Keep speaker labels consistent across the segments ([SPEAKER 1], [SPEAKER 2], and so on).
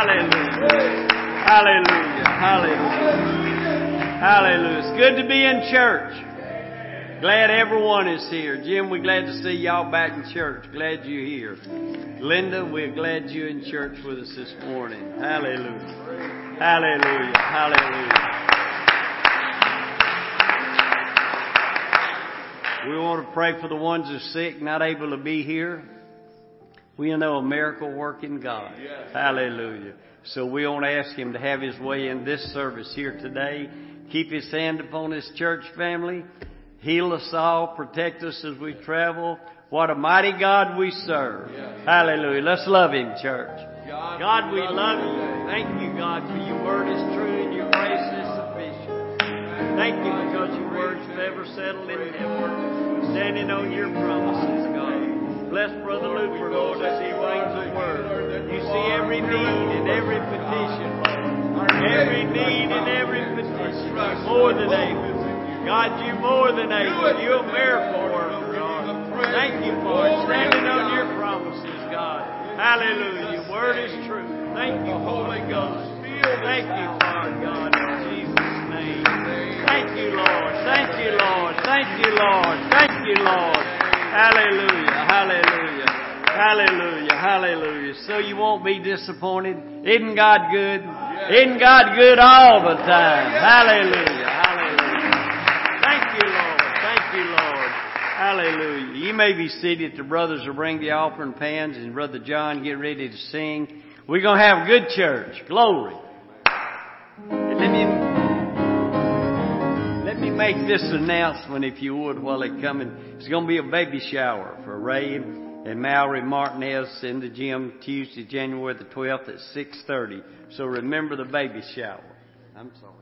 [SPEAKER 1] Hallelujah. Hallelujah. Hallelujah. Hallelujah. It's
[SPEAKER 2] good to be in church. Glad everyone is here. Jim, we're glad to see y'all back in church. Glad you're here. Linda, we're glad you're in church with us this morning. Hallelujah. Hallelujah. Hallelujah. We want to pray for the ones who are sick, not able to be here. We know a miracle working God. Hallelujah. So we want to ask Him to have His way in this service here today. Keep His hand upon His church family. Heal us all. Protect us as we travel. What a mighty God we serve. Hallelujah. Let's love Him, church. God, we love you. Thank you, God, for your word is true and your grace is sufficient. Thank you because your word's forever settled in heaven. Standing on your promises, God. Bless Brother Luther, Lord, as he brings the word. You see every need and every petition. Every need and every petition. More than able. God, you're more than able. You're a miracle worker, God. Thank you for. Standing on your promises, God. Hallelujah. Your word is true. Thank you, Holy Ghost. Thank you, Father God, in Jesus' name. Thank you, Lord. Thank you, Lord. Thank you, Lord. Thank you, Lord. Hallelujah. Hallelujah. Hallelujah. Hallelujah. So you won't be disappointed. Isn't God good? Isn't God good all the time? Hallelujah. Hallelujah. Thank you, Lord. Thank you, Lord. Hallelujah. You may be seated. The brothers will bring the offering pans and Brother John get ready to sing. We're going to have a good church. Glory. Make this announcement if you would while they're coming. It's going to be a baby shower for Ray and Mallory Martinez in the gym Tuesday, January the 12th at 6.30. So remember the baby shower. I'm sorry.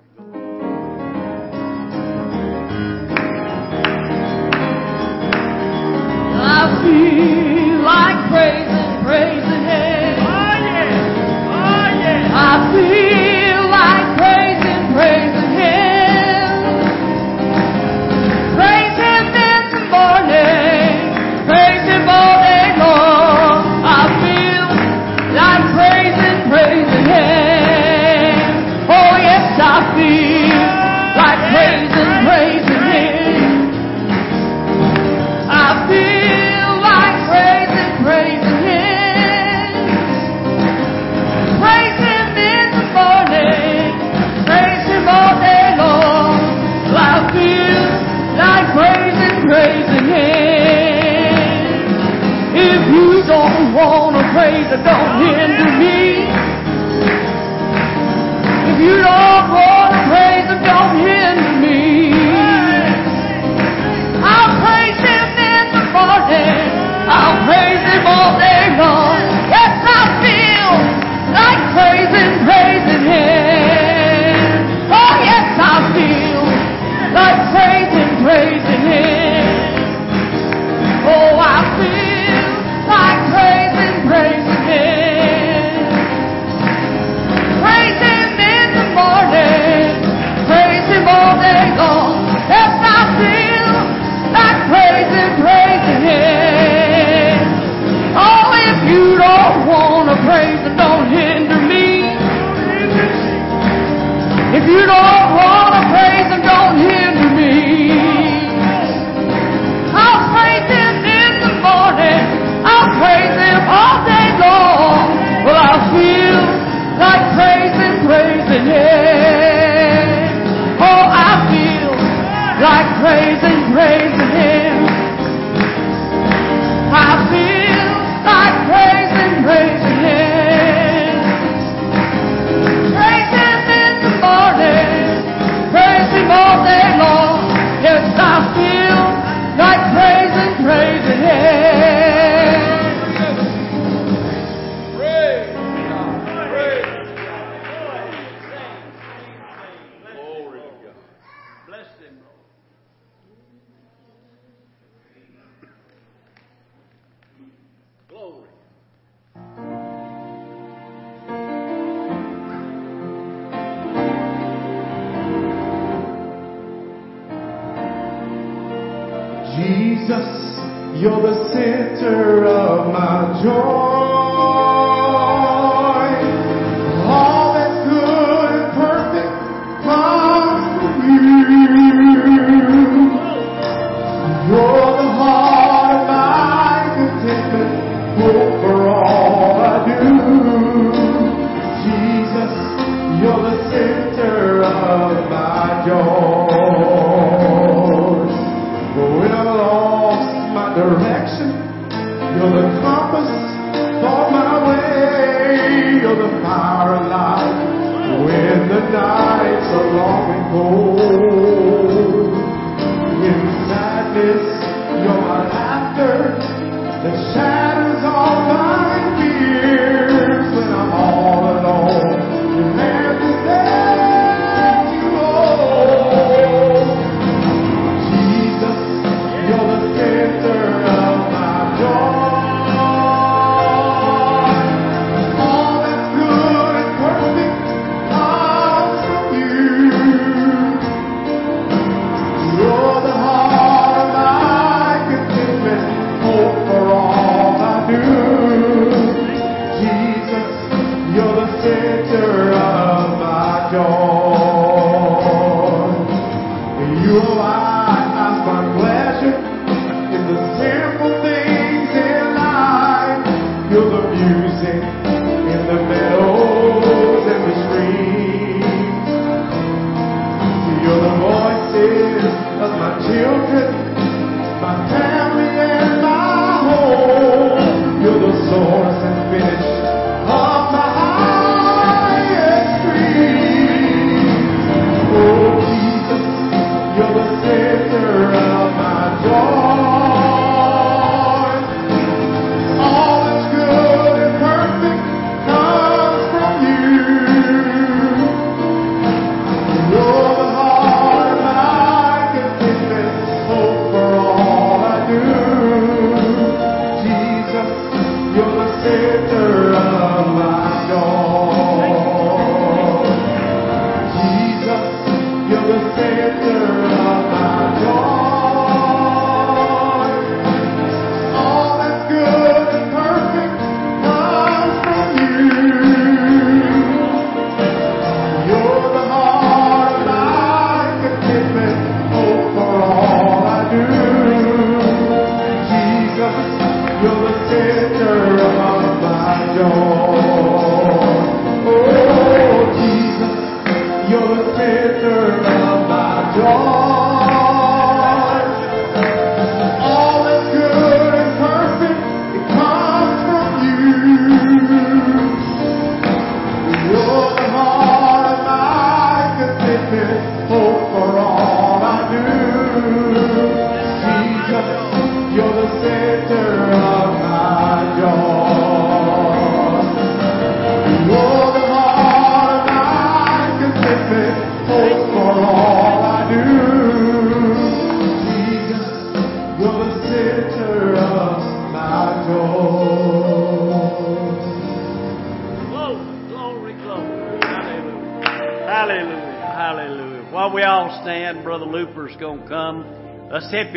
[SPEAKER 3] I feel like praising, praising Him.
[SPEAKER 2] Oh yeah! Oh yeah!
[SPEAKER 3] I feel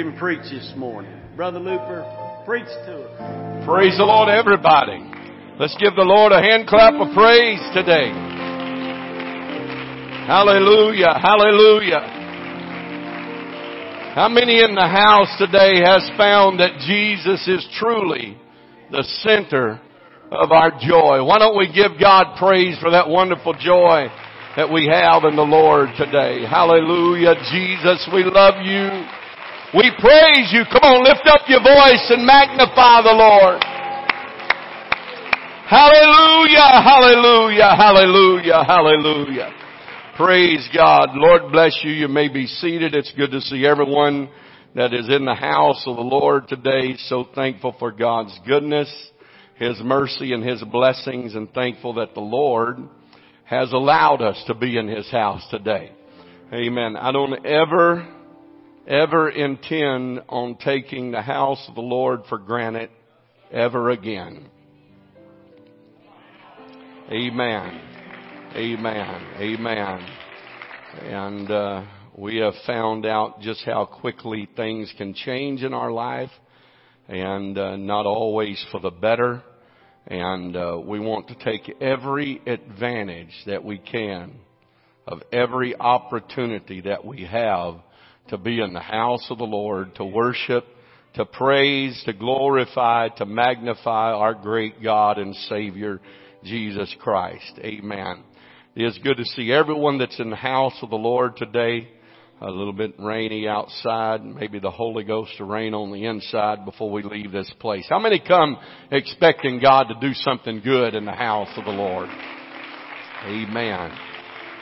[SPEAKER 2] Preach this morning. Brother Looper, preach to us.
[SPEAKER 4] Praise the Lord, everybody. Let's give the Lord a hand clap of praise today. Hallelujah, hallelujah. How many in the house today has found that Jesus is truly the center of our joy? Why don't we give God praise for that wonderful joy that we have in the Lord today? Hallelujah, Jesus, we love you. We praise you. Come on, lift up your voice and magnify the Lord. Hallelujah, hallelujah, hallelujah, hallelujah. Praise God. Lord bless you. You may be seated. It's good to see everyone that is in the house of the Lord today. So thankful for God's goodness, His mercy and His blessings and thankful that the Lord has allowed us to be in His house today. Amen. I don't ever, ever intend on taking the house of the Lord for granted ever again. Amen. Amen. Amen. And uh, we have found out just how quickly things can change in our life, and uh, not always for the better. And uh, we want to take every advantage that we can of every opportunity that we have to be in the house of the Lord, to worship, to praise, to glorify, to magnify our great God and Savior, Jesus Christ. Amen. It is good to see everyone that's in the house of the Lord today. a little bit rainy outside, maybe the Holy Ghost to rain on the inside before we leave this place. How many come expecting God to do something good in the house of the Lord? Amen.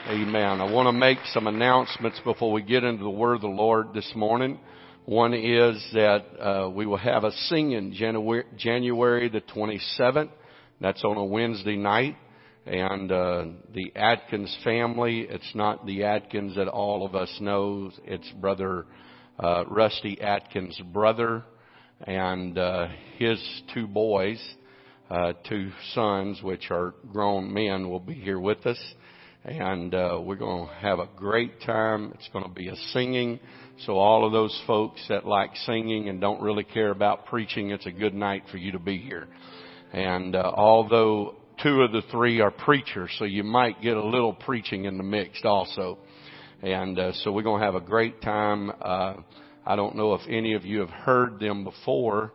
[SPEAKER 4] Amen. I want to make some announcements before we get into the Word of the Lord this morning. One is that uh, we will have a singing January, January the 27th. That's on a Wednesday night. And uh, the Atkins family, it's not the Atkins that all of us know. It's brother uh, Rusty Atkins' brother and uh, his two boys, uh, two sons, which are grown men, will be here with us. And uh, we're going to have a great time. It's going to be a singing. So all of those folks that like singing and don't really care about preaching, it's a good night for you to be here. And uh, although two of the three are preachers, so you might get a little preaching in the mix also. And uh, so we're going to have a great time. Uh, I don't know if any of you have heard them before,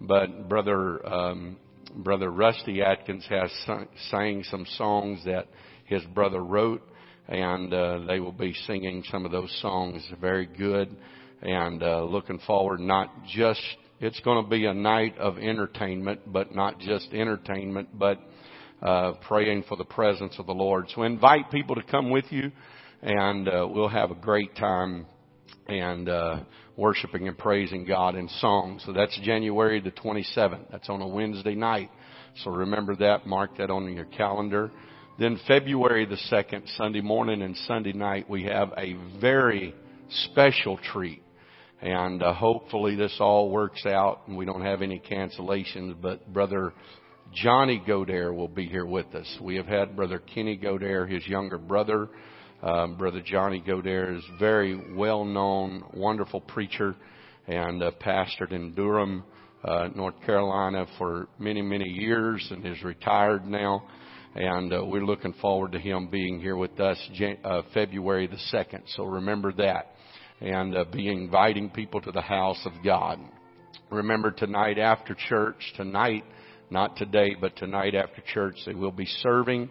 [SPEAKER 4] but brother um, brother Rusty Atkins has sung, sang some songs that his brother wrote, and uh, they will be singing some of those songs. Very good, and uh, looking forward not just it's going to be a night of entertainment, but not just entertainment, but uh, praying for the presence of the Lord. So invite people to come with you, and uh, we'll have a great time and uh, worshiping and praising God in song. So that's January the 27th. That's on a Wednesday night. So remember that. Mark that on your calendar. Then February the 2nd, Sunday morning and Sunday night, we have a very special treat. And uh, hopefully this all works out and we don't have any cancellations. But Brother Johnny Godare will be here with us. We have had Brother Kenny Godare, his younger brother. Um, Brother Johnny Godare is very well known, wonderful preacher, and uh, pastored in Durham, uh, North Carolina for many, many years and is retired now. And uh, we're looking forward to him being here with us Jan- uh, February the 2nd. So remember that. And uh, be inviting people to the house of God. Remember tonight after church, tonight, not today, but tonight after church, they will be serving.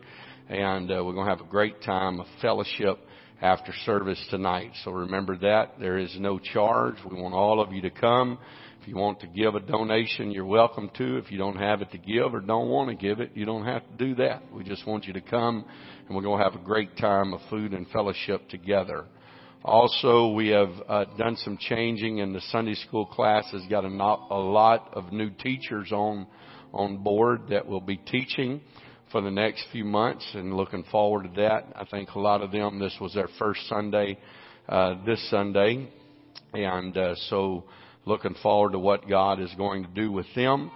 [SPEAKER 4] And uh, we're going to have a great time of fellowship after service tonight. So remember that. There is no charge. We want all of you to come. If you want to give a donation, you're welcome to. If you don't have it to give or don't want to give it, you don't have to do that. We just want you to come and we're going to have a great time of food and fellowship together. Also, we have uh, done some changing in the Sunday school classes. Got a, not, a lot of new teachers on on board that will be teaching for the next few months, and looking forward to that. I think a lot of them. This was their first Sunday uh, this Sunday, and uh, so looking forward to what God is going to do with them.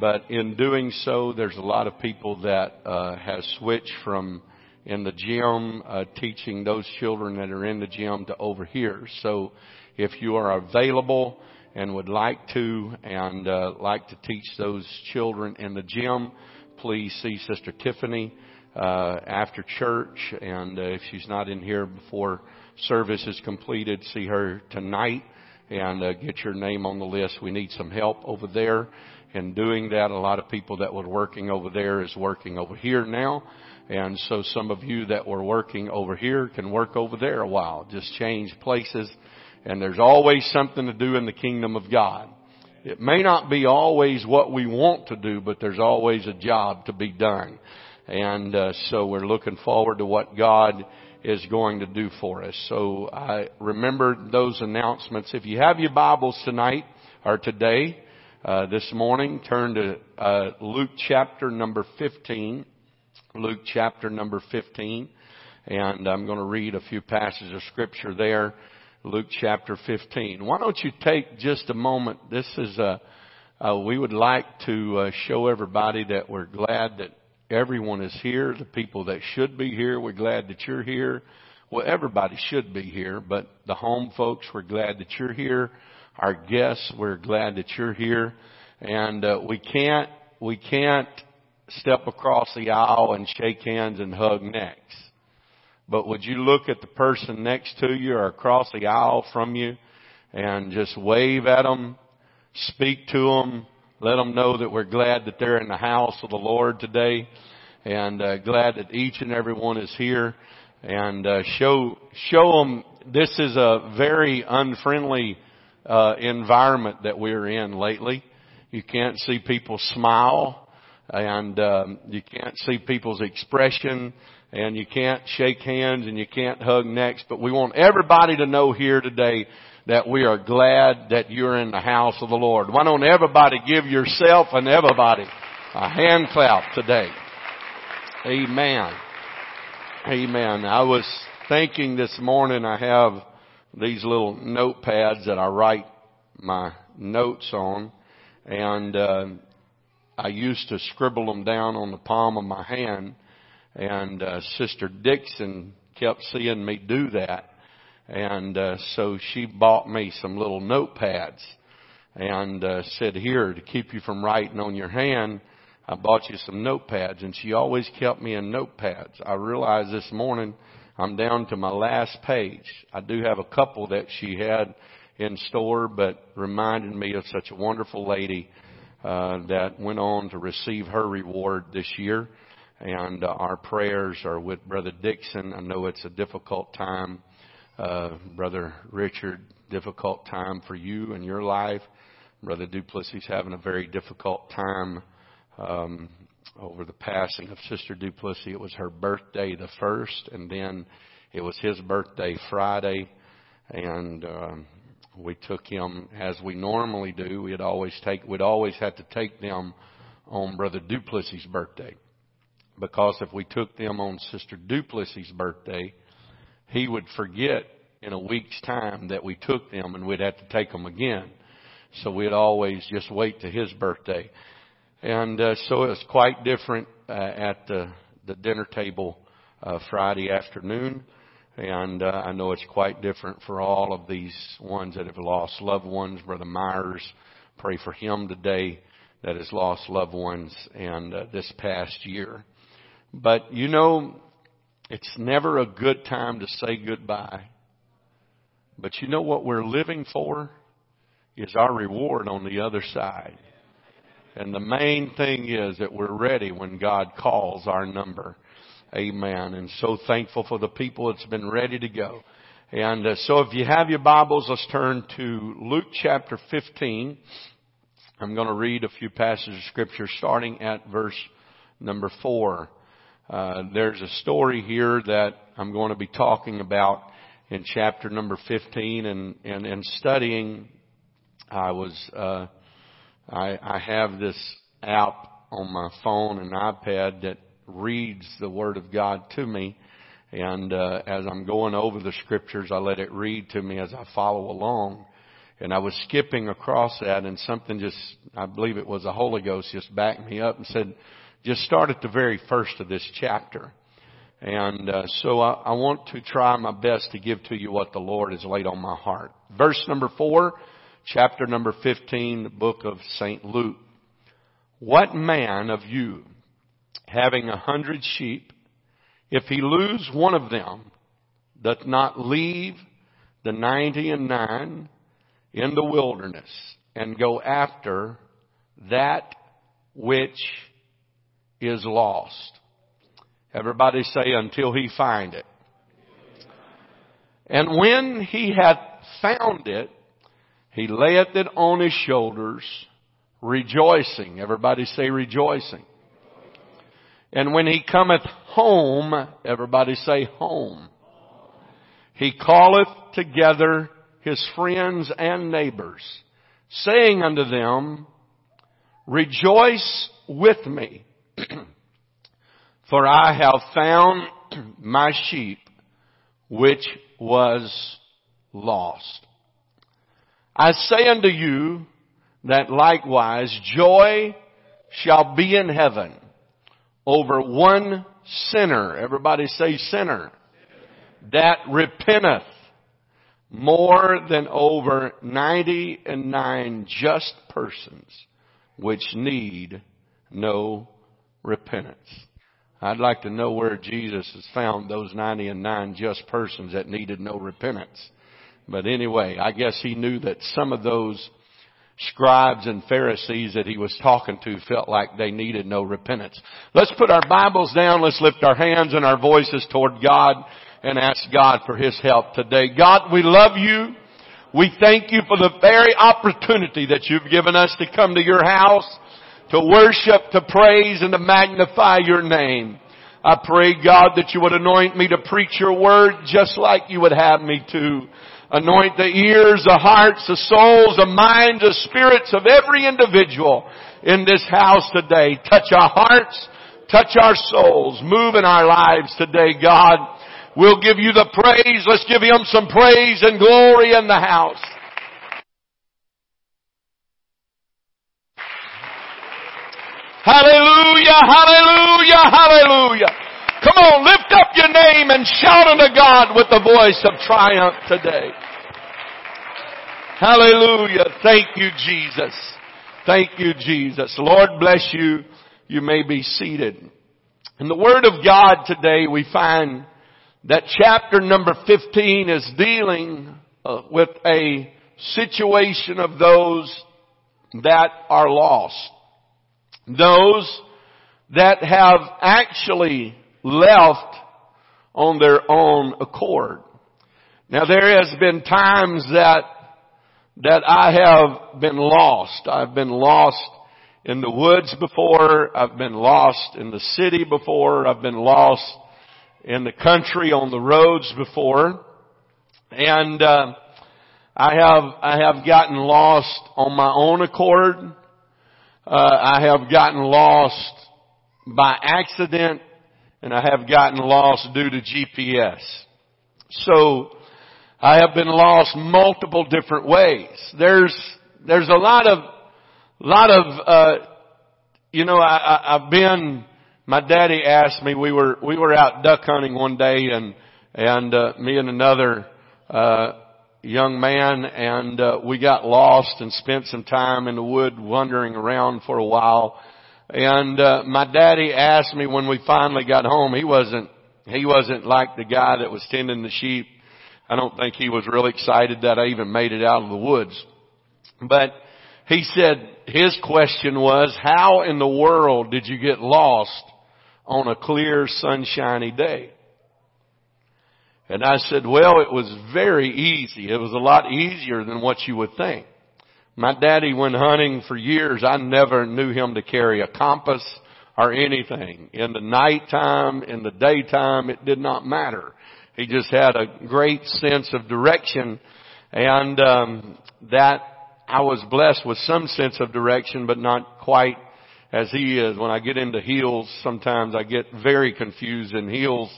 [SPEAKER 4] But in doing so, there's a lot of people that uh, have switched from in the gym uh, teaching those children that are in the gym to over here. So if you are available and would like to and uh, like to teach those children in the gym, please see Sister Tiffany uh, after church. And uh, if she's not in here before service is completed, see her tonight and uh, get your name on the list. We need some help over there. In doing that, a lot of people that were working over there is working over here now. And so some of you that were working over here can work over there a while. Just change places. And there's always something to do in the kingdom of God. It may not be always what we want to do, but there's always a job to be done. And uh, so we're looking forward to what God is going to do for us. So I remember those announcements. If you have your Bibles tonight or today, uh, this morning, turn to uh, Luke chapter number 15. Luke chapter number 15. And I'm going to read a few passages of scripture there. Luke chapter 15. Why don't you take just a moment? This is a, uh, we would like to uh, show everybody that we're glad that Everyone is here. The people that should be here, we're glad that you're here. Well, everybody should be here, but the home folks, we're glad that you're here. Our guests, we're glad that you're here. And uh, we can't, we can't step across the aisle and shake hands and hug necks. But would you look at the person next to you or across the aisle from you and just wave at them, speak to them, let them know that we're glad that they're in the house of the Lord today and uh, glad that each and every one is here. and uh, show show them this is a very unfriendly uh, environment that we're in lately. You can't see people smile, and um, you can't see people's expression, and you can't shake hands, and you can't hug necks. But we want everybody to know here today that we are glad that you're in the house of the Lord. Why don't everybody give yourself and everybody a hand clap today? Amen. Amen. I was thinking this morning I have these little notepads that I write my notes on and uh, I used to scribble them down on the palm of my hand and uh, Sister Dixon kept seeing me do that and uh, so she bought me some little notepads and uh, said, "Here to keep you from writing on your hand, I bought you some notepads." And she always kept me in notepads. I realized this morning I'm down to my last page. I do have a couple that she had in store, but reminded me of such a wonderful lady uh, that went on to receive her reward this year. And uh, our prayers are with Brother Dixon. I know it's a difficult time uh, Brother Richard, difficult time for you and your life. Brother Duplessis having a very difficult time um, over the passing of Sister Duplessis. It was her birthday the first, and then it was his birthday Friday, and um, we took him as we normally do. We'd always take we'd always have to take them on Brother Duplessis' birthday, because if we took them on Sister Duplessis' birthday, he would forget in a week's time that we took them and we'd have to take them again. So we'd always just wait to his birthday. And uh, so it was quite different uh, at the, the dinner table uh, Friday afternoon. And uh, I know it's quite different for all of these ones that have lost loved ones. Brother Myers, pray for him today that has lost loved ones and uh, this past year. But you know, it's never a good time to say goodbye. But you know what we're living for? Is our reward on the other side. And the main thing is that we're ready when God calls our number. Amen. And so thankful for the people that's been ready to go. And uh, so if you have your Bibles, let's turn to Luke chapter 15. I'm going to read a few passages of scripture starting at verse number 4. Uh, there's a story here that I'm going to be talking about in chapter number 15 and, and, and studying. I was, uh, I, I have this app on my phone and iPad that reads the Word of God to me. And uh, as I'm going over the scriptures, I let it read to me as I follow along. And I was skipping across that, and something just, I believe it was the Holy Ghost, just backed me up and said, just start at the very first of this chapter. And uh, so I, I want to try my best to give to you what the Lord has laid on my heart. Verse number four, chapter number 15, the book of St. Luke. What man of you, having a hundred sheep, if he lose one of them, doth not leave the ninety and nine in the wilderness and go after that which is lost. Everybody say, until he find it. And when he hath found it, he layeth it on his shoulders, rejoicing. Everybody say rejoicing. And when he cometh home, everybody say home. He calleth together his friends and neighbors, saying unto them, Rejoice with me, for I have found my sheep which was lost. I say unto you that likewise joy shall be in heaven over one sinner. Everybody say sinner. That repenteth more than over ninety and nine just persons which need no repentance. I'd like to know where Jesus has found those 90 and 9 just persons that needed no repentance. But anyway, I guess he knew that some of those scribes and Pharisees that he was talking to felt like they needed no repentance. Let's put our Bibles down. Let's lift our hands and our voices toward God and ask God for His help today. God, we love you. We thank you for the very opportunity that you've given us to come to your house, to worship, to praise, and to magnify your name. I pray, God, that you would anoint me to preach your word just like you would have me to. Anoint the ears, the hearts, the souls, the minds, the spirits of every individual in this house today. Touch our hearts, touch our souls, move in our lives today, God. We'll give you the praise. Let's give him some praise and glory in the house. Hallelujah, hallelujah, hallelujah. Come on, lift up your name and shout unto God with the voice of triumph today. Hallelujah. Thank you, Jesus. Thank you, Jesus. Lord bless you. You may be seated. In the Word of God today we find that chapter number 15 is dealing uh, with a situation of those that are lost. Those that have actually left on their own accord. Now there has been times that, that I have been lost. I've been lost in the woods before. I've been lost in the city before. I've been lost in the country on the roads before. And, uh, I have, I have gotten lost on my own accord. Uh, I have gotten lost by accident and I have gotten lost due to GPS. So I have been lost multiple different ways. There's, there's a lot of, lot of, uh, you know, I, I, I've been, my daddy asked me, we were, we were out duck hunting one day and, and, uh, me and another, uh, young man and, uh, we got lost and spent some time in the wood wandering around for a while and uh, my daddy asked me when we finally got home. He wasn't he wasn't like the guy that was tending the sheep. I don't think he was really excited that I even made it out of the woods. But he said his question was, how in the world did you get lost on a clear sunshiny day? And I said, well, it was very easy. It was a lot easier than what you would think. My daddy went hunting for years. I never knew him to carry a compass or anything. In the nighttime, in the daytime, it did not matter. He just had a great sense of direction and um, that I was blessed with some sense of direction, but not quite as he is. When I get into hills, sometimes I get very confused in hills.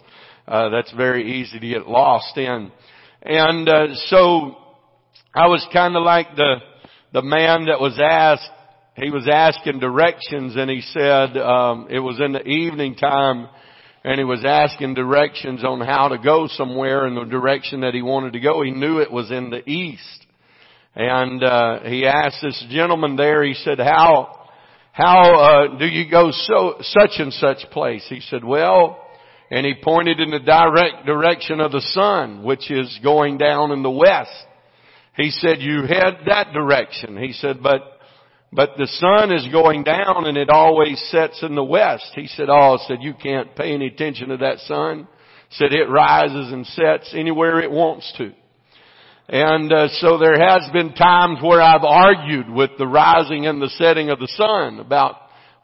[SPEAKER 4] Uh, that's very easy to get lost in. And uh, so I was kind of like the the man that was asked, he was asking directions and he said, um, it was in the evening time and he was asking directions on how to go somewhere in the direction that he wanted to go. He knew it was in the east. And, uh, he asked this gentleman there, he said, how, how, uh, do you go so, such and such place? He said, well, and he pointed in the direct direction of the sun, which is going down in the west. He said, you head that direction. He said, but, but the sun is going down and it always sets in the west. He said, oh, said, you can't pay any attention to that sun. Said it rises and sets anywhere it wants to. And uh, so there has been times where I've argued with the rising and the setting of the sun about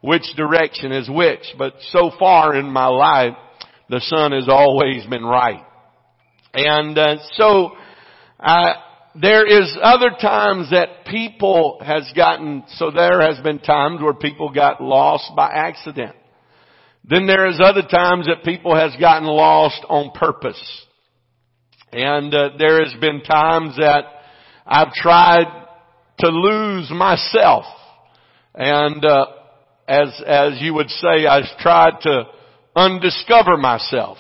[SPEAKER 4] which direction is which. But so far in my life, the sun has always been right. And uh, so I, there is other times that people has gotten, so there has been times where people got lost by accident. Then there is other times that people has gotten lost on purpose. And uh, there has been times that I've tried to lose myself. And uh, as as you would say, I've tried to undiscover myself.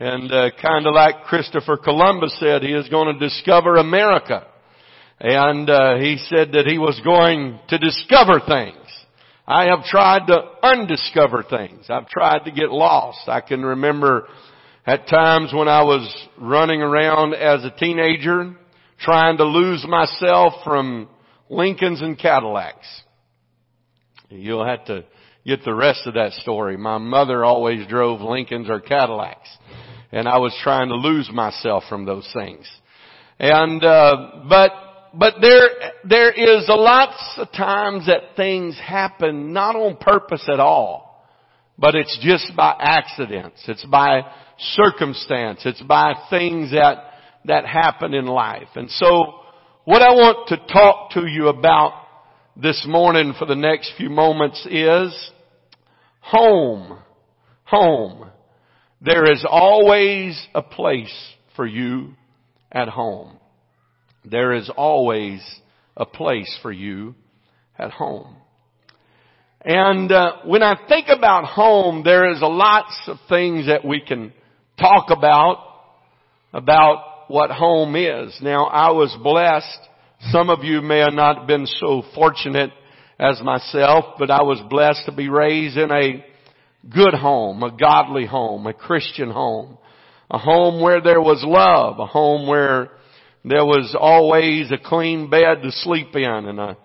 [SPEAKER 4] And uh, kind of like Christopher Columbus said, he is going to discover America. And uh, he said that he was going to discover things. I have tried to undiscover things. I've tried to get lost. I can remember at times when I was running around as a teenager trying to lose myself from Lincolns and Cadillacs. You'll have to get the rest of that story. My mother always drove Lincolns or Cadillacs. and I was trying to lose myself from those things. And, uh, but, but there, there is a lots of times that things happen not on purpose at all, but it's just by accidents. It's by circumstance. It's by things that, that happen in life. And so, what I want to talk to you about this morning for the next few moments is home. Home. There is always a place for you at home. There is always a place for you at home. And uh, when I think about home, there is a lots of things that we can talk about about what home is. Now, I was blessed. Some of you may have not been so fortunate as myself, but I was blessed to be raised in a good home, a godly home, a Christian home, a home where there was love, a home where there was always a clean bed to sleep in and a,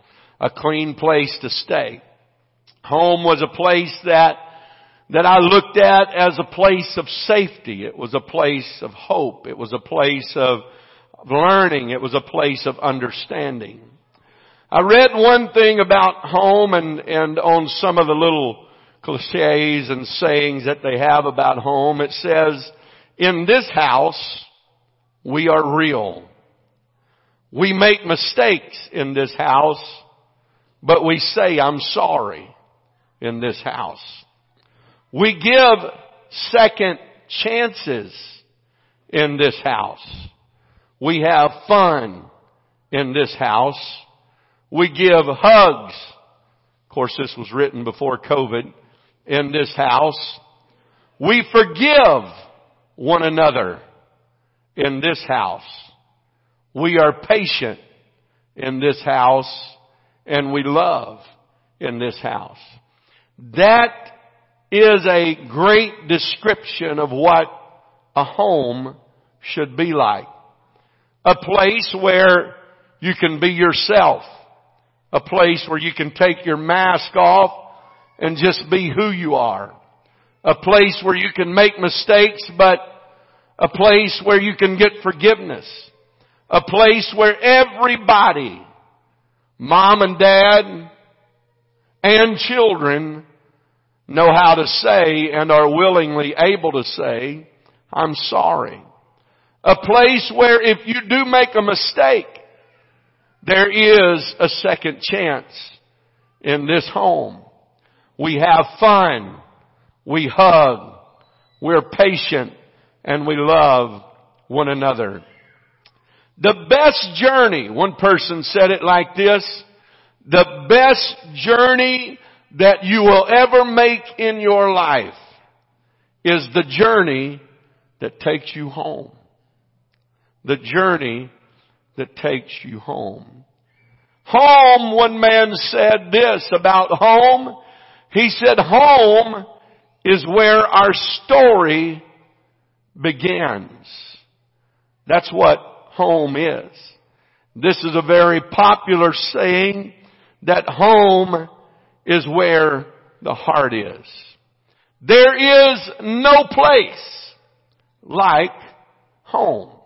[SPEAKER 4] a clean place to stay. Home was a place that, that I looked at as a place of safety. It was a place of hope. It was a place of learning. It was a place of understanding. I read one thing about home and, and on some of the little cliches and sayings that they have about home. It says, in this house, we are real. We make mistakes in this house, but we say, I'm sorry in this house. We give second chances in this house. We have fun in this house. We give hugs. Of course, this was written before COVID in this house. We forgive one another in this house. We are patient in this house and we love in this house. That is a great description of what a home should be like. A place where you can be yourself. A place where you can take your mask off and just be who you are. A place where you can make mistakes, but a place where you can get forgiveness. A place where everybody, mom and dad, and children know how to say and are willingly able to say, I'm sorry. A place where if you do make a mistake, there is a second chance in this home. We have fun. We hug. We're patient and we love one another. The best journey, one person said it like this, the best journey that you will ever make in your life is the journey that takes you home. The journey that takes you home. Home, one man said this about home, he said home is where our story begins. That's what home is. This is a very popular saying that home is where the heart is. There is no place like home.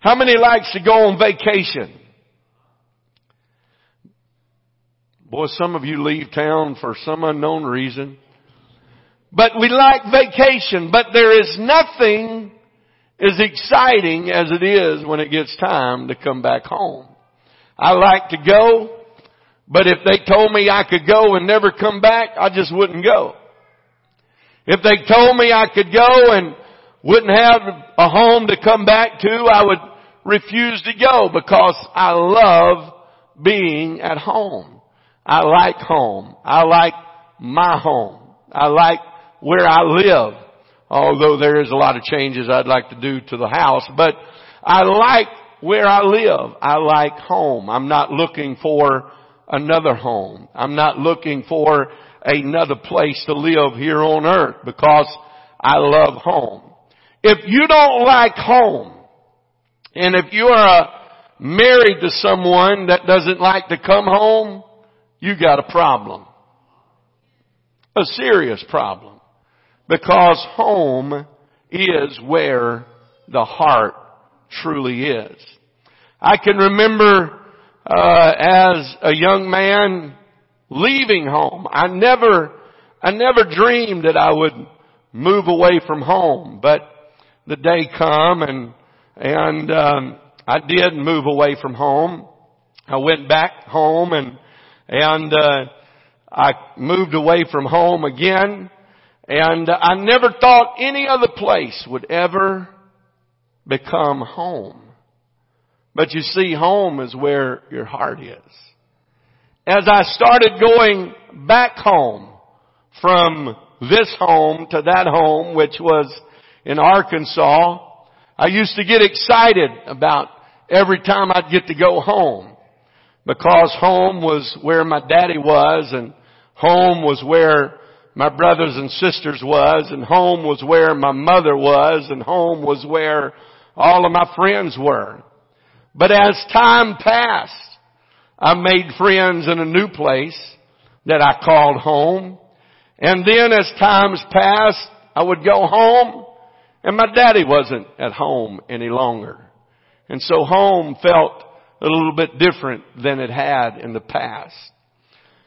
[SPEAKER 4] How many likes to go on vacation? Boy, some of you leave town for some unknown reason. But we like vacation, but there is nothing as exciting as it is when it gets time to come back home. I like to go, but if they told me I could go and never come back, I just wouldn't go. If they told me I could go and wouldn't have a home to come back to, I would refuse to go because I love being at home. I like home. I like my home. I like where I live. Although there is a lot of changes I'd like to do to the house, but I like where I live. I like home. I'm not looking for another home. I'm not looking for another place to live here on earth because I love home. If you don't like home, and if you are married to someone that doesn't like to come home, you got a problem. A serious problem. Because home is where the heart truly is. I can remember uh, as a young man leaving home. I never, I never dreamed that I would move away from home, but the day come and and um, I did move away from home. I went back home and and uh, I moved away from home again, and I never thought any other place would ever become home. But you see, home is where your heart is. As I started going back home from this home to that home, which was in Arkansas, I used to get excited about every time I'd get to go home because home was where my daddy was and home was where my brothers and sisters was and home was where my mother was and home was where all of my friends were. But as time passed, I made friends in a new place that I called home. And then as times passed, I would go home and my daddy wasn't at home any longer. And so home felt a little bit different than it had in the past.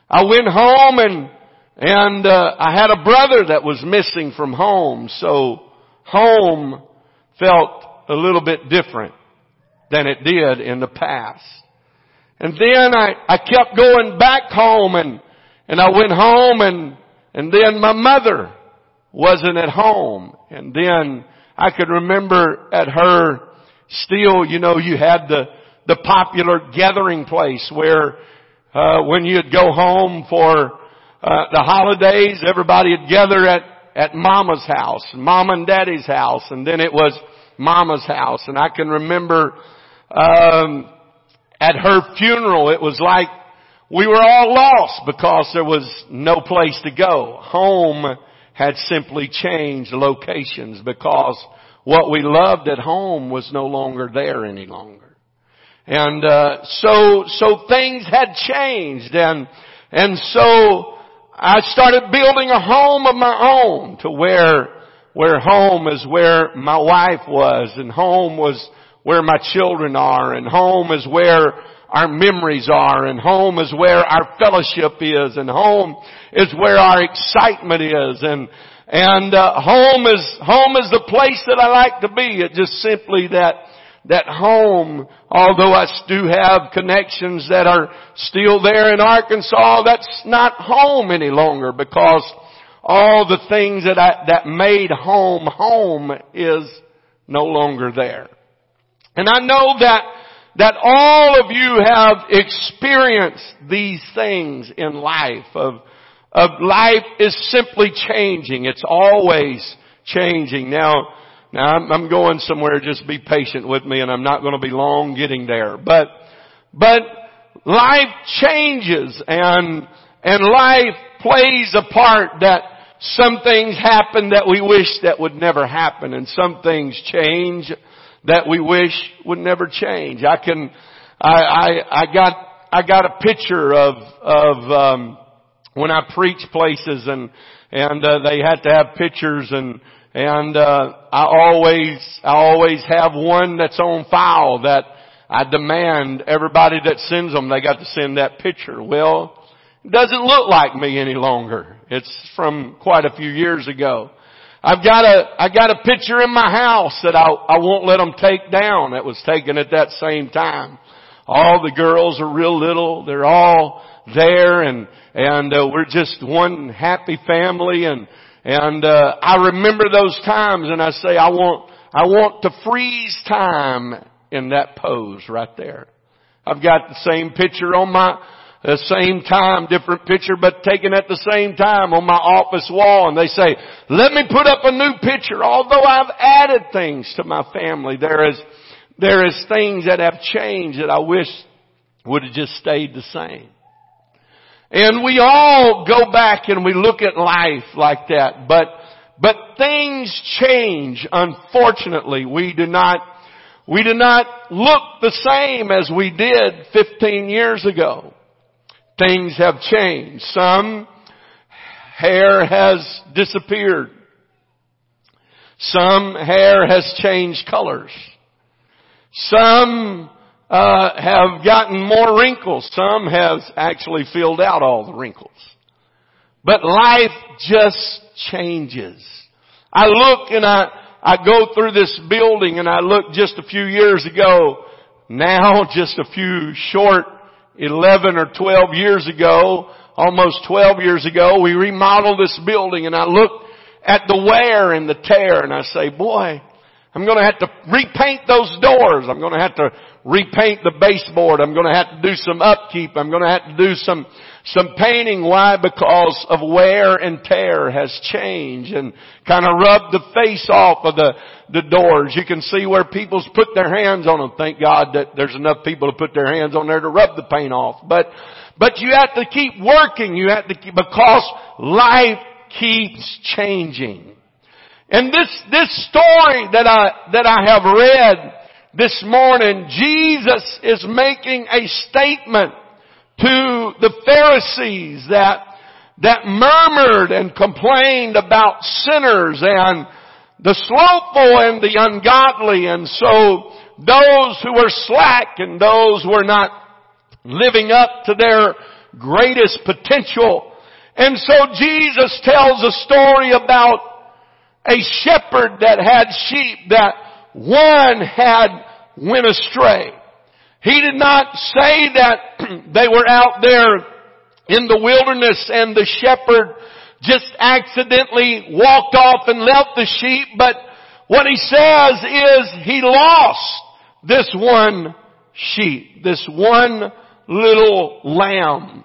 [SPEAKER 4] I went home and, and, uh, I had a brother that was missing from home, so home felt a little bit different than it did in the past. And then I, I kept going back home and, and I went home and, and then my mother wasn't at home. And then I could remember at her still, you know, you had the, the popular gathering place where, uh, when you'd go home for, uh, the holidays, everybody would gather at, at mama's house, mom and daddy's house, and then it was mama's house. And I can remember, um, at her funeral, it was like we were all lost because there was no place to go. Home had simply changed locations because what we loved at home was no longer there any longer. And uh, so so things had changed and and so I started building a home of my own to where where home is where my wife was and home was where my children are and home is where our memories are and home is where our fellowship is and home is where our excitement is and and uh, home is home is the place that I like to be. It just simply that that home, although I do have connections that are still there in Arkansas, that's not home any longer because all the things that I, that made home home is no longer there. And I know that that all of you have experienced these things in life of, of life is simply changing. It's always changing. Now, now I'm, I'm going somewhere. Just be patient with me and I'm not going to be long getting there. But, but life changes and, and life plays a part that some things happen that we wish that would never happen and some things change that we wish would never change. I can, I, I, I got, I got a picture of, of, um, when I preach places and, and, uh, they had to have pictures and, and, uh, I always, I always have one that's on file that I demand everybody that sends them, they got to send that picture. Well, it doesn't look like me any longer. It's from quite a few years ago. I've got a, I got a picture in my house that I, I won't let them take down that was taken at that same time. All the girls are real little. They're all there and, and uh, we're just one happy family and, and, uh, I remember those times and I say I want, I want to freeze time in that pose right there. I've got the same picture on my, the same time, different picture, but taken at the same time on my office wall. And they say, let me put up a new picture. Although I've added things to my family, there is, there is things that have changed that I wish would have just stayed the same. And we all go back and we look at life like that, but, but things change. Unfortunately, we do not, we do not look the same as we did 15 years ago things have changed. Some hair has disappeared. Some hair has changed colors. Some uh, have gotten more wrinkles. Some has actually filled out all the wrinkles. But life just changes. I look and I, I go through this building and I look just a few years ago, now just a few short 11 or 12 years ago, almost 12 years ago, we remodeled this building and I look at the wear and the tear and I say, boy, I'm going to have to repaint those doors. I'm going to have to repaint the baseboard. I'm going to have to do some upkeep. I'm going to have to do some, some painting. Why? Because of wear and tear has changed and kind of rubbed the face off of the, the doors. You can see where people's put their hands on them. Thank God that there's enough people to put their hands on there to rub the paint off. But, but you have to keep working. You have to keep, because life keeps changing. And this, this story that I, that I have read this morning, Jesus is making a statement to the Pharisees that, that murmured and complained about sinners and the slothful and the ungodly. And so those who were slack and those who were not living up to their greatest potential. And so Jesus tells a story about a shepherd that had sheep that one had went astray. He did not say that they were out there in the wilderness and the shepherd just accidentally walked off and left the sheep, but what he says is he lost this one sheep, this one little lamb.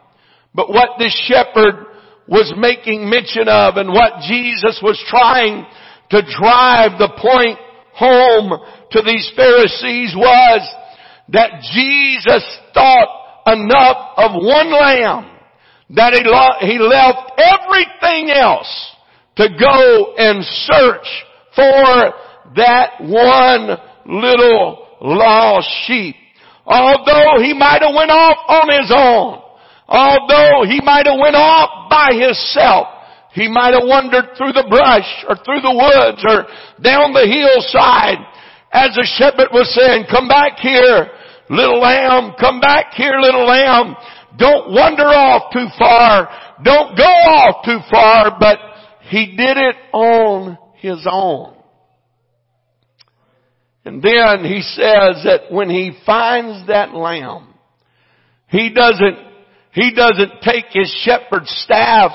[SPEAKER 4] But what this shepherd was making mention of and what Jesus was trying to drive the point home to these Pharisees was that Jesus thought enough of one lamb that he, lo- he left everything else to go and search for that one little lost sheep. Although he might have went off on his own, Although he might have went off by himself, he might have wandered through the brush or through the woods or down the hillside as the shepherd was saying, come back here, little lamb, come back here, little lamb. Don't wander off too far. Don't go off too far, but he did it on his own. And then he says that when he finds that lamb, he doesn't he doesn't take his shepherd's staff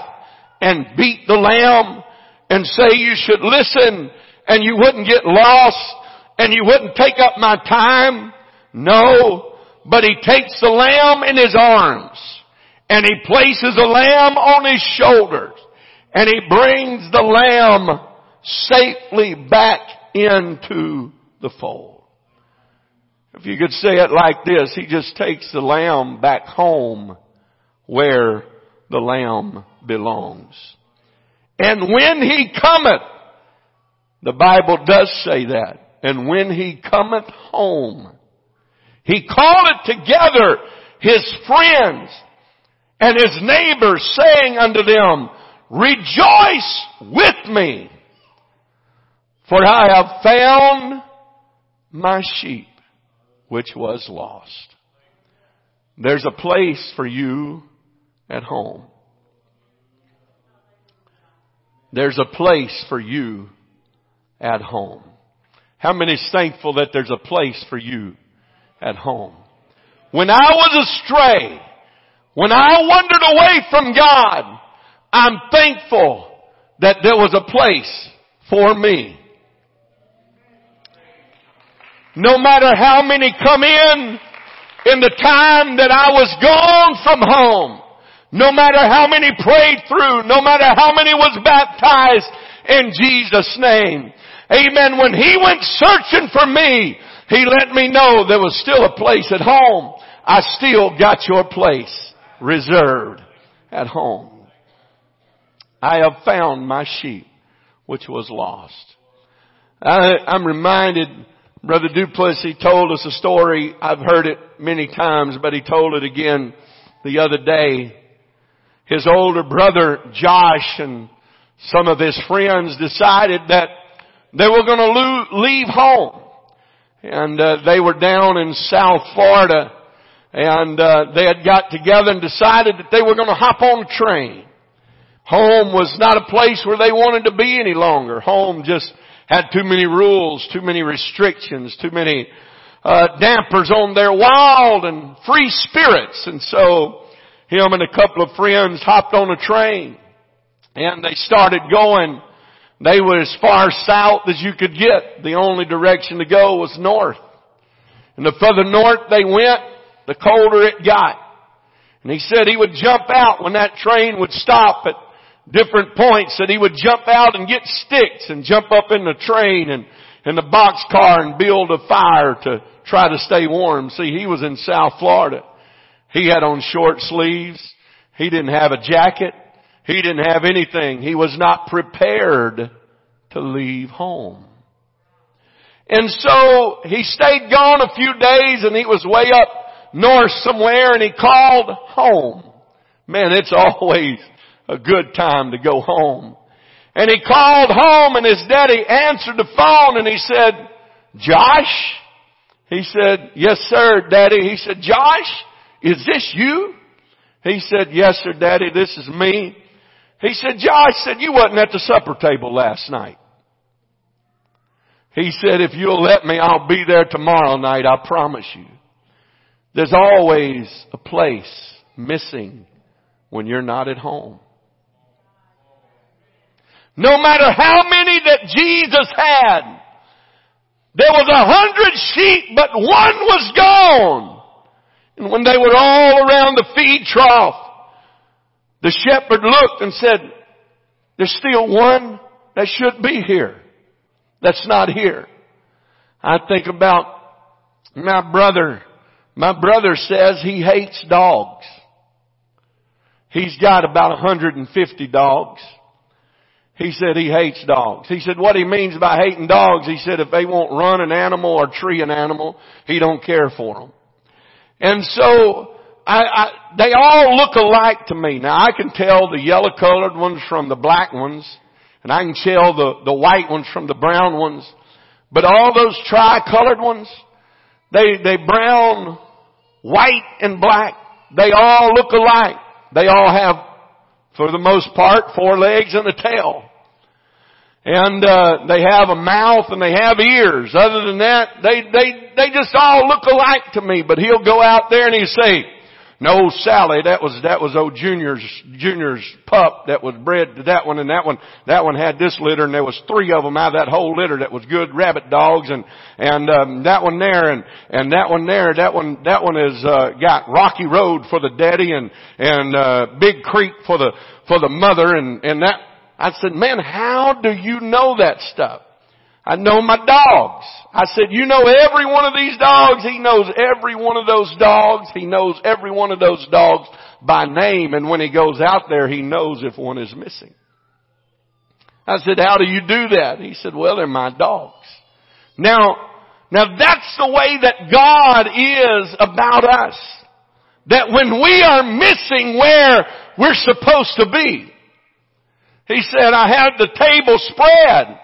[SPEAKER 4] and beat the lamb and say you should listen and you wouldn't get lost and you wouldn't take up my time. No, but he takes the lamb in his arms and he places the lamb on his shoulders and he brings the lamb safely back into the fold. If you could say it like this, he just takes the lamb back home where the lamb belongs. And when he cometh, the Bible does say that, and when he cometh home, he called it together his friends and his neighbors saying unto them, rejoice with me, for I have found my sheep which was lost. There's a place for you at home. There's a place for you at home. How many is thankful that there's a place for you at home? When I was astray, when I wandered away from God, I'm thankful that there was a place for me. No matter how many come in, in the time that I was gone from home, no matter how many prayed through, no matter how many was baptized in Jesus' name. Amen. When He went searching for me, He let me know there was still a place at home. I still got your place reserved at home. I have found my sheep which was lost. I, am reminded, Brother Duplessis told us a story. I've heard it many times, but he told it again the other day his older brother Josh and some of his friends decided that they were going to leave home. And uh, they were down in South Florida and uh, they had got together and decided that they were going to hop on a train. Home was not a place where they wanted to be any longer. Home just had too many rules, too many restrictions, too many uh, dampers on their wild and free spirits. And so him and a couple of friends hopped on a train and they started going. They were as far south as you could get. The only direction to go was north. And the further north they went, the colder it got. And he said he would jump out when that train would stop at different points, that he would jump out and get sticks and jump up in the train and in the boxcar and build a fire to try to stay warm. See, he was in South Florida. He had on short sleeves. He didn't have a jacket. He didn't have anything. He was not prepared to leave home. And so he stayed gone a few days and he was way up north somewhere and he called home. Man, it's always a good time to go home. And he called home and his daddy answered the phone and he said, Josh? He said, yes sir, daddy. He said, Josh, is this you? He said, yes sir, daddy, this is me. He said, Josh said, you wasn't at the supper table last night. He said, if you'll let me, I'll be there tomorrow night, I promise you. There's always a place missing when you're not at home. No matter how many that Jesus had, there was a hundred sheep, but one was gone. And when they were all around the feed trough, the shepherd looked and said, there's still one that should be here. That's not here. I think about my brother my brother says he hates dogs. He's got about 150 dogs. He said he hates dogs. He said what he means by hating dogs, he said if they won't run an animal or tree an animal, he don't care for them. And so, I, I, they all look alike to me. Now I can tell the yellow colored ones from the black ones, and I can tell the, the white ones from the brown ones. But all those tri-colored ones, they, they brown, white and black. They all look alike. They all have, for the most part, four legs and a tail. And, uh, they have a mouth and they have ears. Other than that, they, they, they just all look alike to me. But he'll go out there and he'll say, no, Sally, that was, that was old Junior's, Junior's pup that was bred to that one and that one, that one had this litter and there was three of them out of that whole litter that was good rabbit dogs and, and, um, that one there and, and that one there, that one, that one has, uh, got Rocky Road for the daddy and, and, uh, Big Creek for the, for the mother and, and that, I said, man, how do you know that stuff? I know my dogs. I said, you know every one of these dogs. He knows every one of those dogs. He knows every one of those dogs by name. And when he goes out there, he knows if one is missing. I said, how do you do that? He said, well, they're my dogs. Now, now that's the way that God is about us. That when we are missing where we're supposed to be, He said, I had the table spread.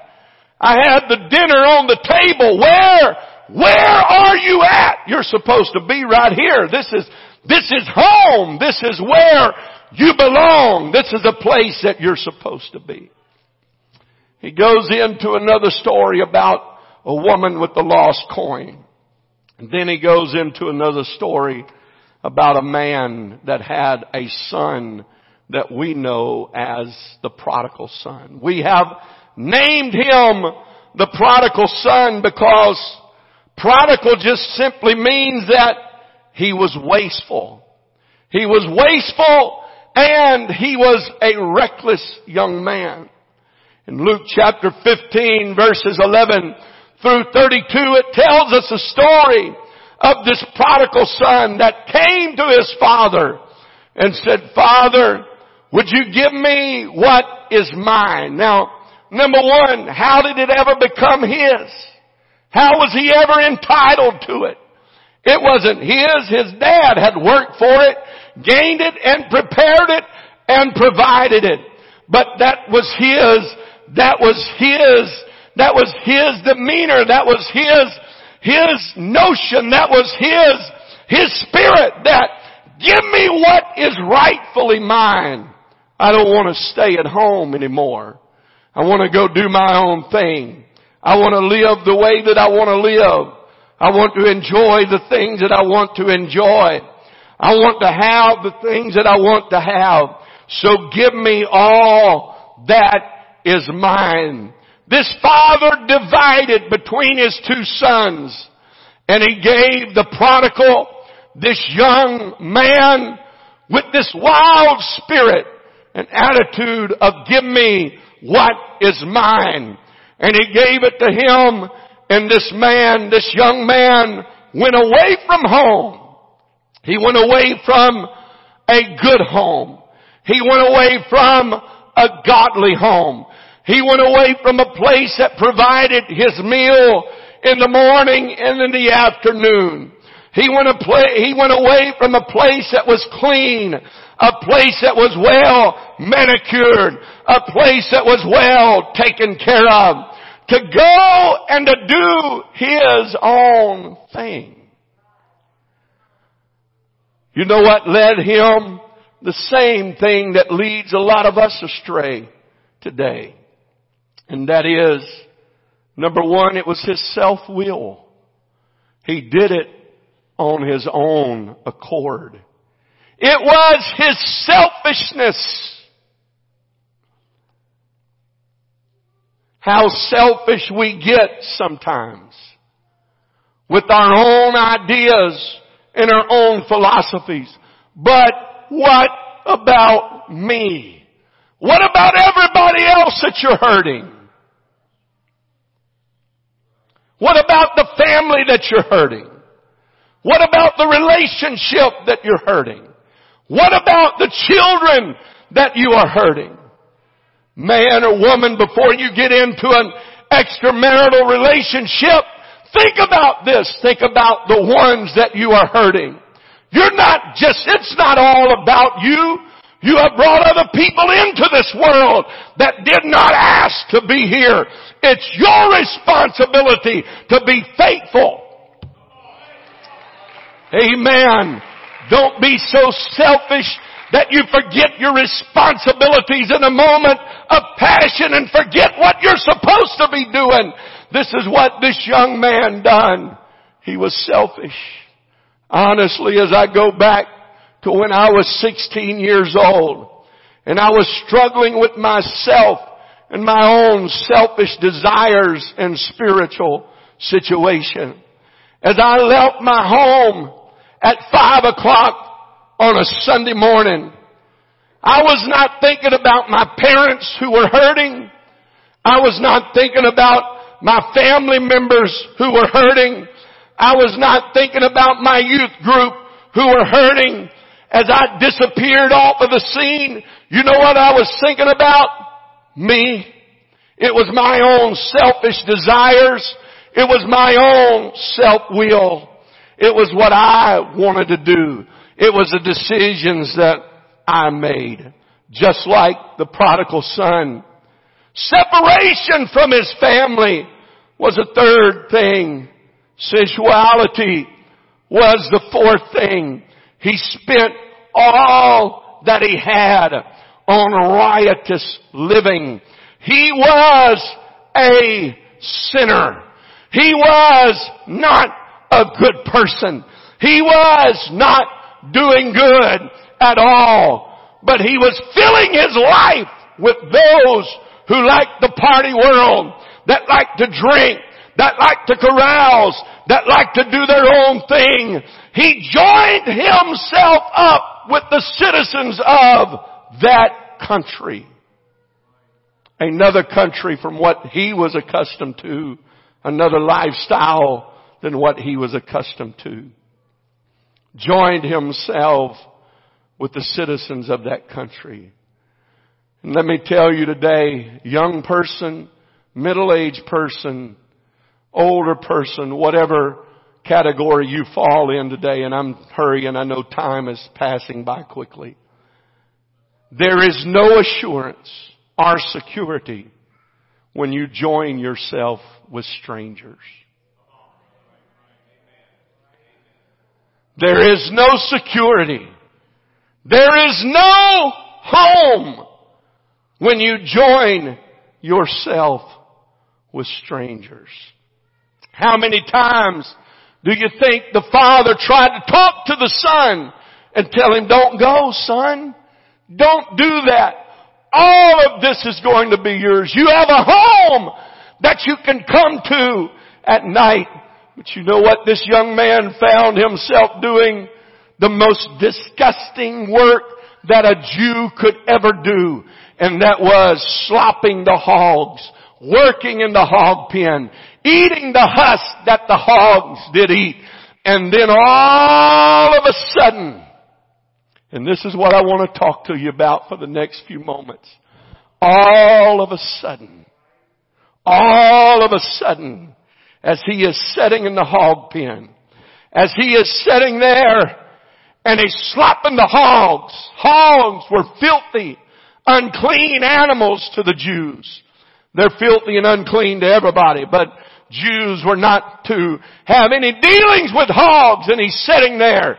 [SPEAKER 4] I had the dinner on the table. Where, where are you at? You're supposed to be right here. This is, this is home. This is where you belong. This is a place that you're supposed to be. He goes into another story about a woman with the lost coin. And then he goes into another story about a man that had a son that we know as the prodigal son. We have named him the prodigal son because prodigal just simply means that he was wasteful. He was wasteful and he was a reckless young man. In Luke chapter 15 verses 11 through 32 it tells us a story of this prodigal son that came to his father and said, Father, would you give me what is mine? Now, Number one, how did it ever become his? How was he ever entitled to it? It wasn't his. His dad had worked for it, gained it, and prepared it, and provided it. But that was his, that was his That was his demeanor. That was his, his notion. That was his, his spirit that give me what is rightfully mine. I don't want to stay at home anymore. I want to go do my own thing. I want to live the way that I want to live. I want to enjoy the things that I want to enjoy. I want to have the things that I want to have. So give me all that is mine. This father divided between his two sons and he gave the prodigal, this young man with this wild spirit, an attitude of give me what is mine. And he gave it to him and this man, this young man went away from home. He went away from a good home. He went away from a godly home. He went away from a place that provided his meal in the morning and in the afternoon. He went, play, he went away from a place that was clean, a place that was well manicured, a place that was well taken care of, to go and to do his own thing. You know what led him? The same thing that leads a lot of us astray today. And that is, number one, it was his self-will. He did it on his own accord. It was his selfishness. How selfish we get sometimes with our own ideas and our own philosophies. But what about me? What about everybody else that you're hurting? What about the family that you're hurting? What about the relationship that you're hurting? What about the children that you are hurting? Man or woman, before you get into an extramarital relationship, think about this. Think about the ones that you are hurting. You're not just, it's not all about you. You have brought other people into this world that did not ask to be here. It's your responsibility to be faithful. Amen. Don't be so selfish that you forget your responsibilities in a moment of passion and forget what you're supposed to be doing. This is what this young man done. He was selfish. Honestly, as I go back to when I was 16 years old and I was struggling with myself and my own selfish desires and spiritual situation. As I left my home at five o'clock on a Sunday morning, I was not thinking about my parents who were hurting. I was not thinking about my family members who were hurting. I was not thinking about my youth group who were hurting as I disappeared off of the scene, you know what I was thinking about? Me. It was my own selfish desires. It was my own self-will. It was what I wanted to do. It was the decisions that I made. Just like the prodigal son. Separation from his family was a third thing. Sensuality was the fourth thing. He spent all that he had on riotous living. He was a sinner. He was not a good person. He was not doing good at all. But he was filling his life with those who like the party world, that like to drink, that like to carouse, that like to do their own thing. He joined himself up with the citizens of that country. Another country from what he was accustomed to, another lifestyle than what he was accustomed to. Joined himself with the citizens of that country. And let me tell you today, young person, middle-aged person, older person, whatever category you fall in today, and I'm hurrying, I know time is passing by quickly. There is no assurance or security when you join yourself with strangers. There is no security. There is no home when you join yourself with strangers. How many times do you think the father tried to talk to the son and tell him, don't go son. Don't do that. All of this is going to be yours. You have a home that you can come to at night. But you know what this young man found himself doing? The most disgusting work that a Jew could ever do. And that was slopping the hogs, working in the hog pen, eating the husk that the hogs did eat. And then all of a sudden, and this is what I want to talk to you about for the next few moments. All of a sudden, all of a sudden, as he is sitting in the hog pen, as he is sitting there and he's slapping the hogs. Hogs were filthy, unclean animals to the Jews. They're filthy and unclean to everybody, but Jews were not to have any dealings with hogs and he's sitting there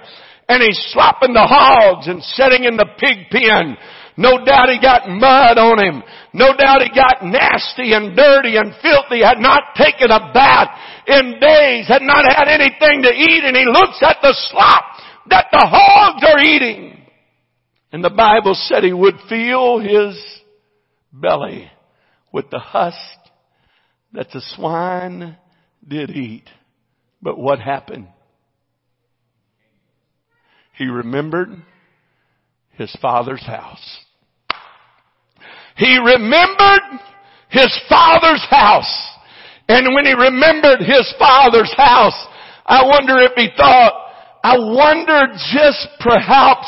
[SPEAKER 4] and he's slapping the hogs and sitting in the pig pen. No doubt he got mud on him. No doubt he got nasty and dirty and filthy, had not taken a bath in days, had not had anything to eat and he looks at the slop that the hogs are eating. And the Bible said he would fill his belly with the husk that the swine did eat. But what happened? He remembered his father's house. He remembered his father's house. And when he remembered his father's house, I wonder if he thought, I wonder just perhaps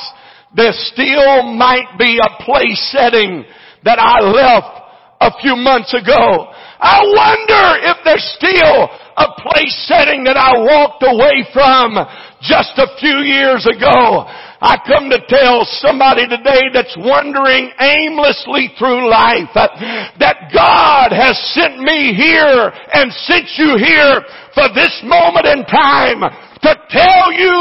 [SPEAKER 4] there still might be a place setting that I left a few months ago. I wonder if there's still a place setting that I walked away from just a few years ago. I come to tell somebody today that's wandering aimlessly through life uh, that God has sent me here and sent you here for this moment in time to tell you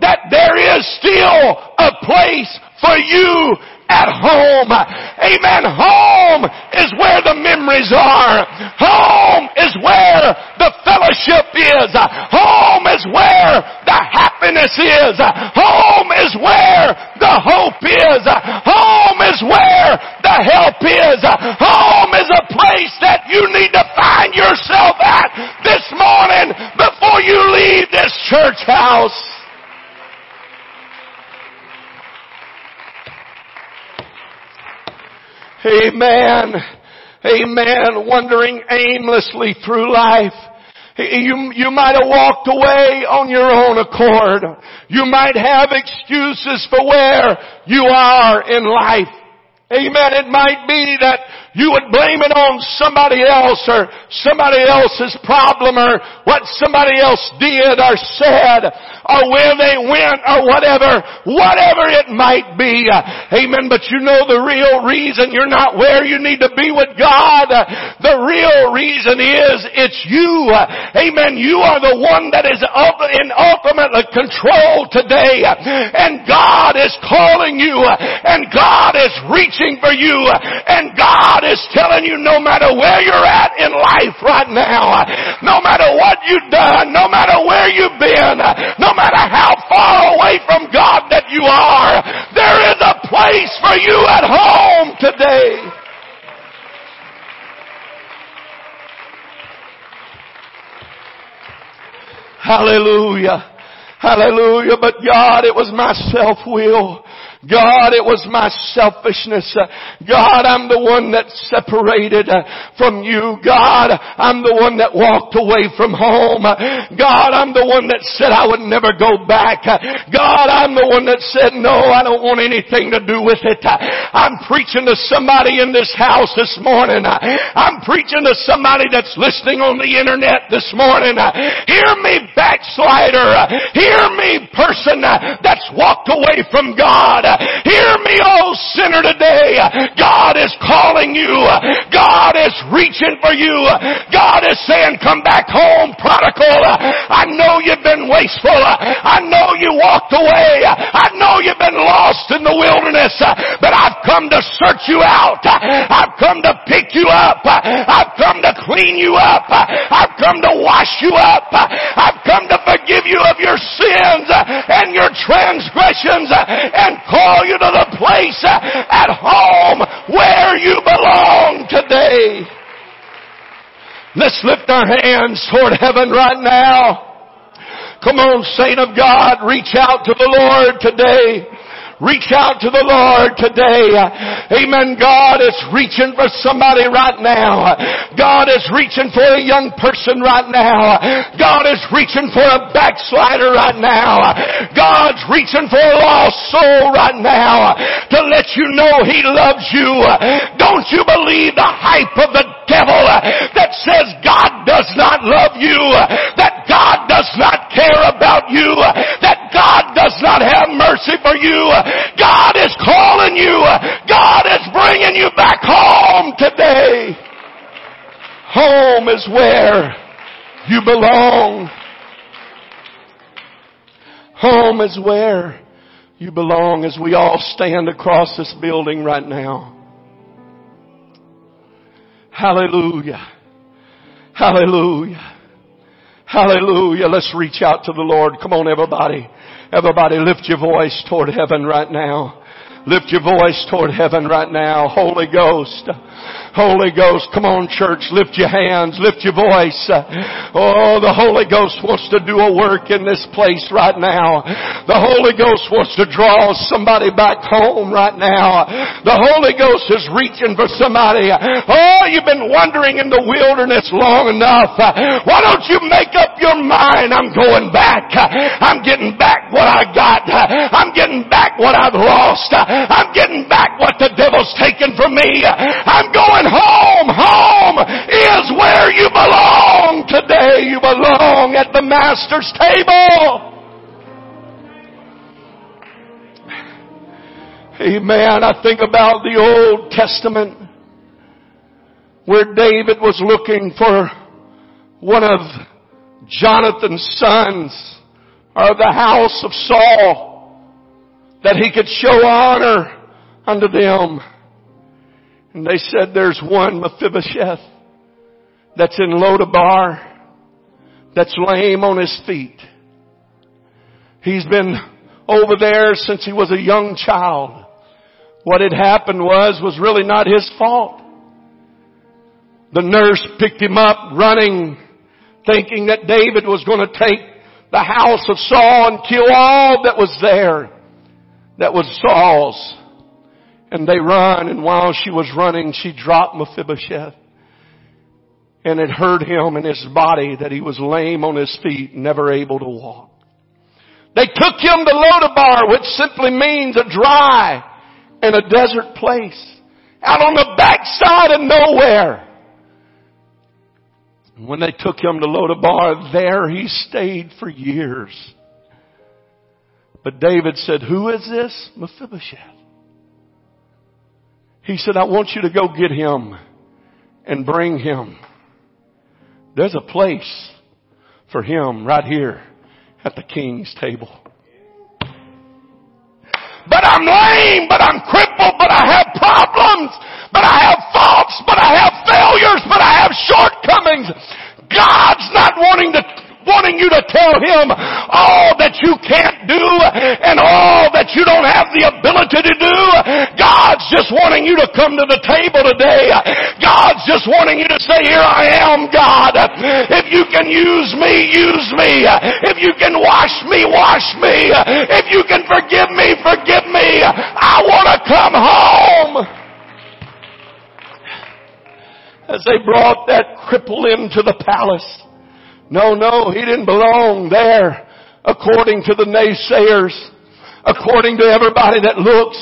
[SPEAKER 4] that there is still a place for you at home. Amen. Home is where the memories are. Home is where the fellowship is. Home is where the happiness is. Home is where the hope is. Home is where the help is. Home is a place that you need to find yourself at this morning before you leave this church house. Amen. Amen. Wandering aimlessly through life. You, you might have walked away on your own accord. You might have excuses for where you are in life. Amen. It might be that you would blame it on somebody else or somebody else's problem or what somebody else did or said or where they went or whatever, whatever it might be. Amen. But you know the real reason you're not where you need to be with God. The real reason is it's you. Amen. You are the one that is in ultimate control today. And God is calling you and God is reaching for you. And God is telling you no matter where you're at in life right now, no matter what you've done, no matter where you've been, no matter how far away from God that you are, there is a place for you at home today. Hallelujah. Hallelujah. But God, it was my self-will. God, it was my selfishness. God, I'm the one that separated uh, from you. God, I'm the one that walked away from home. God, I'm the one that said I would never go back. God, I'm the one that said, no, I don't want anything to do with it. I'm preaching to somebody in this house this morning. I'm preaching to somebody that's listening on the internet this morning. Hear me, backslider. Hear me, person that's walked away from God. Hear me, oh sinner today. God is calling you. God is reaching for you. God is saying, come back home, prodigal. I know you've been wasteful. I know you walked away. To search you out. I've come to pick you up. I've come to clean you up. I've come to wash you up. I've come to forgive you of your sins and your transgressions and call you to the place at home where you belong today. Let's lift our hands toward heaven right now. Come on, saint of God, reach out to the Lord today. Reach out to the Lord today. Amen. God is reaching for somebody right now. God is reaching for a young person right now. God is reaching for a backslider right now. God's reaching for a lost soul right now to let you know He loves you. Don't you believe the hype of the devil that says God does not love you, that God does not care about you, that God does not have mercy for you. God is calling you. God is bringing you back home today. Home is where you belong. Home is where you belong as we all stand across this building right now. Hallelujah. Hallelujah. Hallelujah. Let's reach out to the Lord. Come on everybody. Everybody lift your voice toward heaven right now. Lift your voice toward heaven right now. Holy Ghost. Holy Ghost, come on church, lift your hands, lift your voice. Oh, the Holy Ghost wants to do a work in this place right now. The Holy Ghost wants to draw somebody back home right now. The Holy Ghost is reaching for somebody. Oh, you've been wandering in the wilderness long enough. Why don't you make up your mind? I'm going back. I'm getting back what I got. I'm getting back what I've lost. I'm getting back what the devil's taken from me. I'm going home. Home is where you belong today. You belong at the Master's table. Amen. I think about the Old Testament where David was looking for one of Jonathan's sons or the house of Saul that he could show honor unto them. And they said there's one Mephibosheth that's in Lodabar that's lame on his feet. He's been over there since he was a young child. What had happened was, was really not his fault. The nurse picked him up running, thinking that David was going to take the house of Saul and kill all that was there that was Saul's. And they run, and while she was running, she dropped Mephibosheth. And it hurt him in his body that he was lame on his feet, never able to walk. They took him to Lodabar, which simply means a dry and a desert place. Out on the backside of nowhere. When they took him to Lodabar, there he stayed for years. But David said, who is this? Mephibosheth. He said, I want you to go get him and bring him. There's a place for him right here at the king's table. But I'm lame, but I'm crippled, but I have problems, but I have faults, but I have failures, but I have shortcomings. God's not wanting to wanting you to tell him all that you can't do and all that you don't have the ability to do. Just wanting you to come to the table today. God's just wanting you to say, here I am, God. If you can use me, use me. If you can wash me, wash me. If you can forgive me, forgive me. I want to come home. As they brought that cripple into the palace, no, no, he didn't belong there according to the naysayers, according to everybody that looks.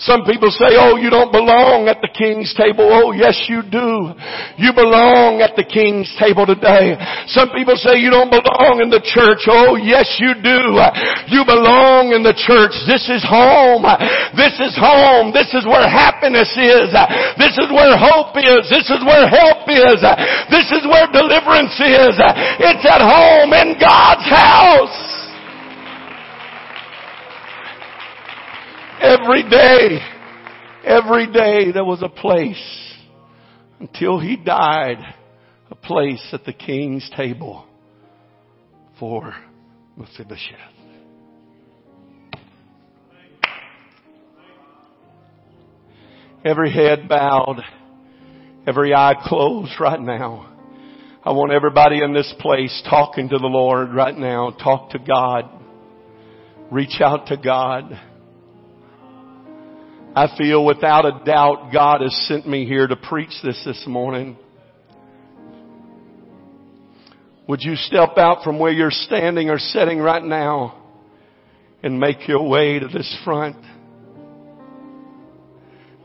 [SPEAKER 4] Some people say, oh, you don't belong at the king's table. Oh, yes, you do. You belong at the king's table today. Some people say you don't belong in the church. Oh, yes, you do. You belong in the church. This is home. This is home. This is where happiness is. This is where hope is. This is where help is. This is where deliverance is. It's at home in God's house. Every day, every day there was a place until he died, a place at the king's table for Mephibosheth. Every head bowed, every eye closed right now. I want everybody in this place talking to the Lord right now. Talk to God. Reach out to God. I feel without a doubt God has sent me here to preach this this morning. Would you step out from where you're standing or sitting right now and make your way to this front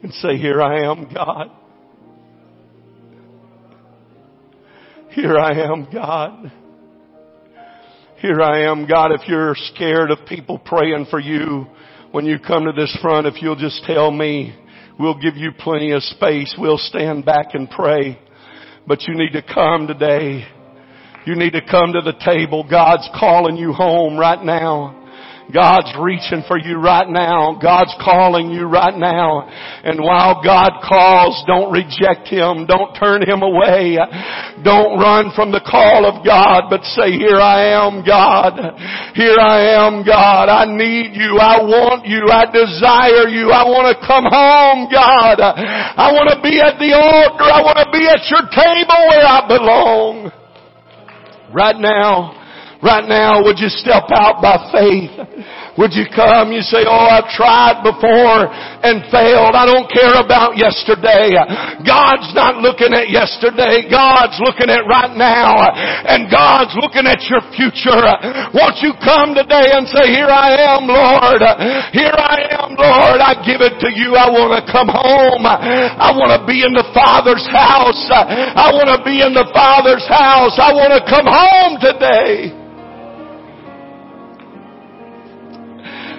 [SPEAKER 4] and say, here I am, God. Here I am, God. Here I am, God. If you're scared of people praying for you, when you come to this front, if you'll just tell me, we'll give you plenty of space. We'll stand back and pray. But you need to come today. You need to come to the table. God's calling you home right now. God's reaching for you right now. God's calling you right now. And while God calls, don't reject Him. Don't turn Him away. Don't run from the call of God, but say, here I am, God. Here I am, God. I need you. I want you. I desire you. I want to come home, God. I want to be at the altar. I want to be at your table where I belong. Right now, Right now, would you step out by faith? Would you come? You say, oh, I've tried before and failed. I don't care about yesterday. God's not looking at yesterday. God's looking at right now. And God's looking at your future. Won't you come today and say, here I am, Lord. Here I am, Lord. I give it to you. I want to come home. I want to be in the Father's house. I want to be in the Father's house. I want to come home today.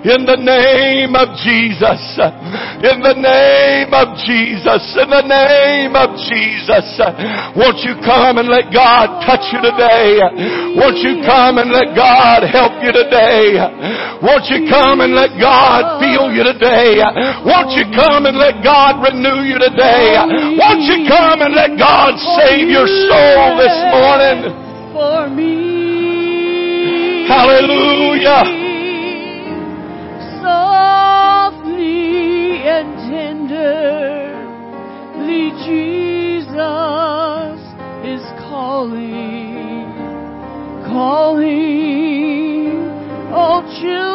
[SPEAKER 4] In the name of Jesus. In the name of Jesus. In the name of Jesus. Won't you come and let God touch you today? Won't you come and let God help you today? Won't you come and let God feel you today? Won't you come and let God renew you today? Won't you come and let God save your soul this morning?
[SPEAKER 3] For me.
[SPEAKER 4] Hallelujah
[SPEAKER 3] Jesus is calling, calling, oh children,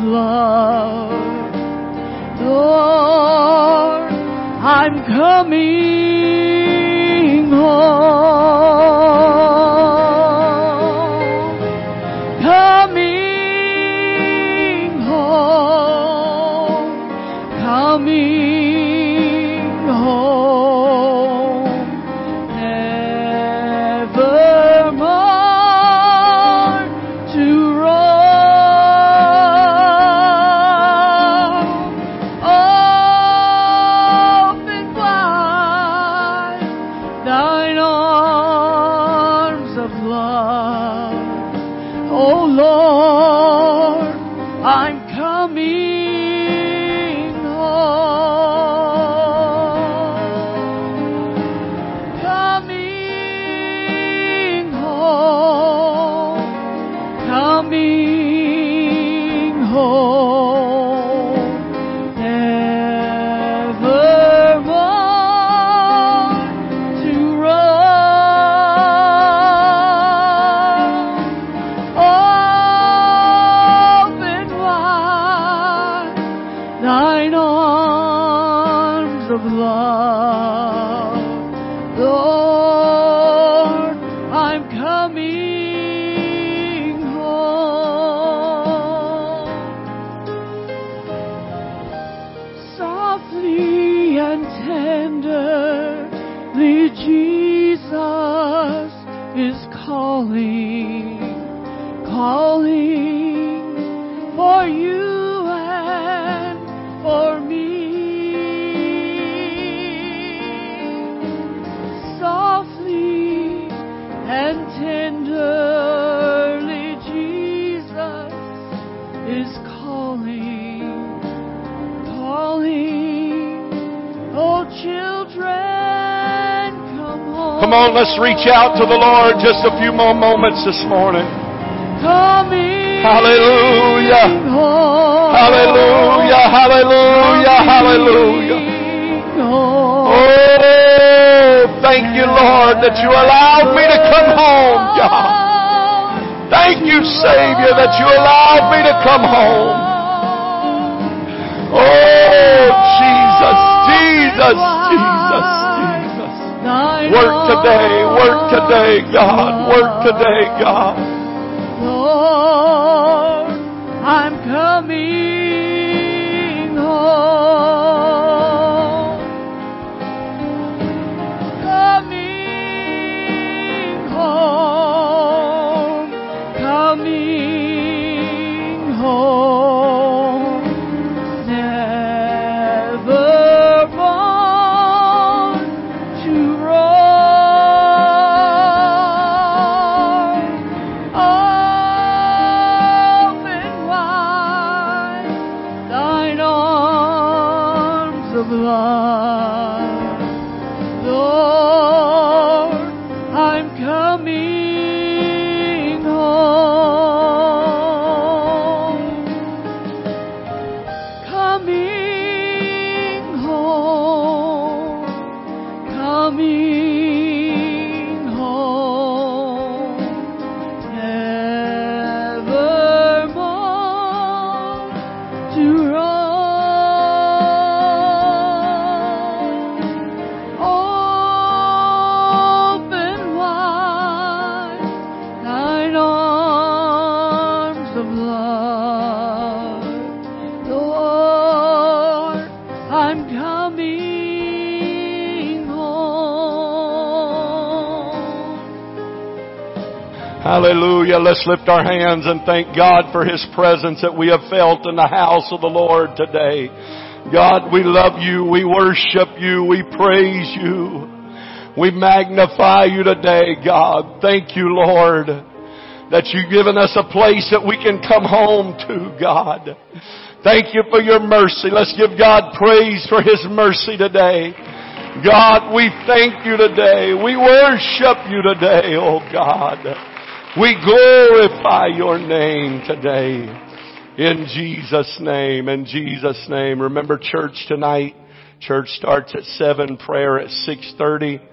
[SPEAKER 3] love. Lord, I'm coming
[SPEAKER 4] let's reach out to the Lord just a few more moments this morning. Hallelujah. Hallelujah, hallelujah, hallelujah. Oh, thank you, Lord, that you allowed me to come home, God. Thank you, Savior, that you allowed me to come home. Oh, Jesus, Jesus, Jesus, Jesus. Work today, work oh. today, God. Work today, God. Hallelujah. Let's lift our hands and thank God for His presence that we have felt in the house of the Lord today. God, we love you. We worship you. We praise you. We magnify you today, God. Thank you, Lord, that you've given us a place that we can come home to, God. Thank you for your mercy. Let's give God praise for His mercy today. God, we thank you today. We worship you today, oh God. We glorify your name today. In Jesus' name, in Jesus' name. Remember church tonight. Church starts at 7, prayer at 6.30,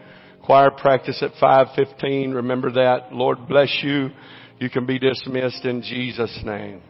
[SPEAKER 4] choir practice at 5.15. Remember that. Lord bless you. You can be dismissed in Jesus' name.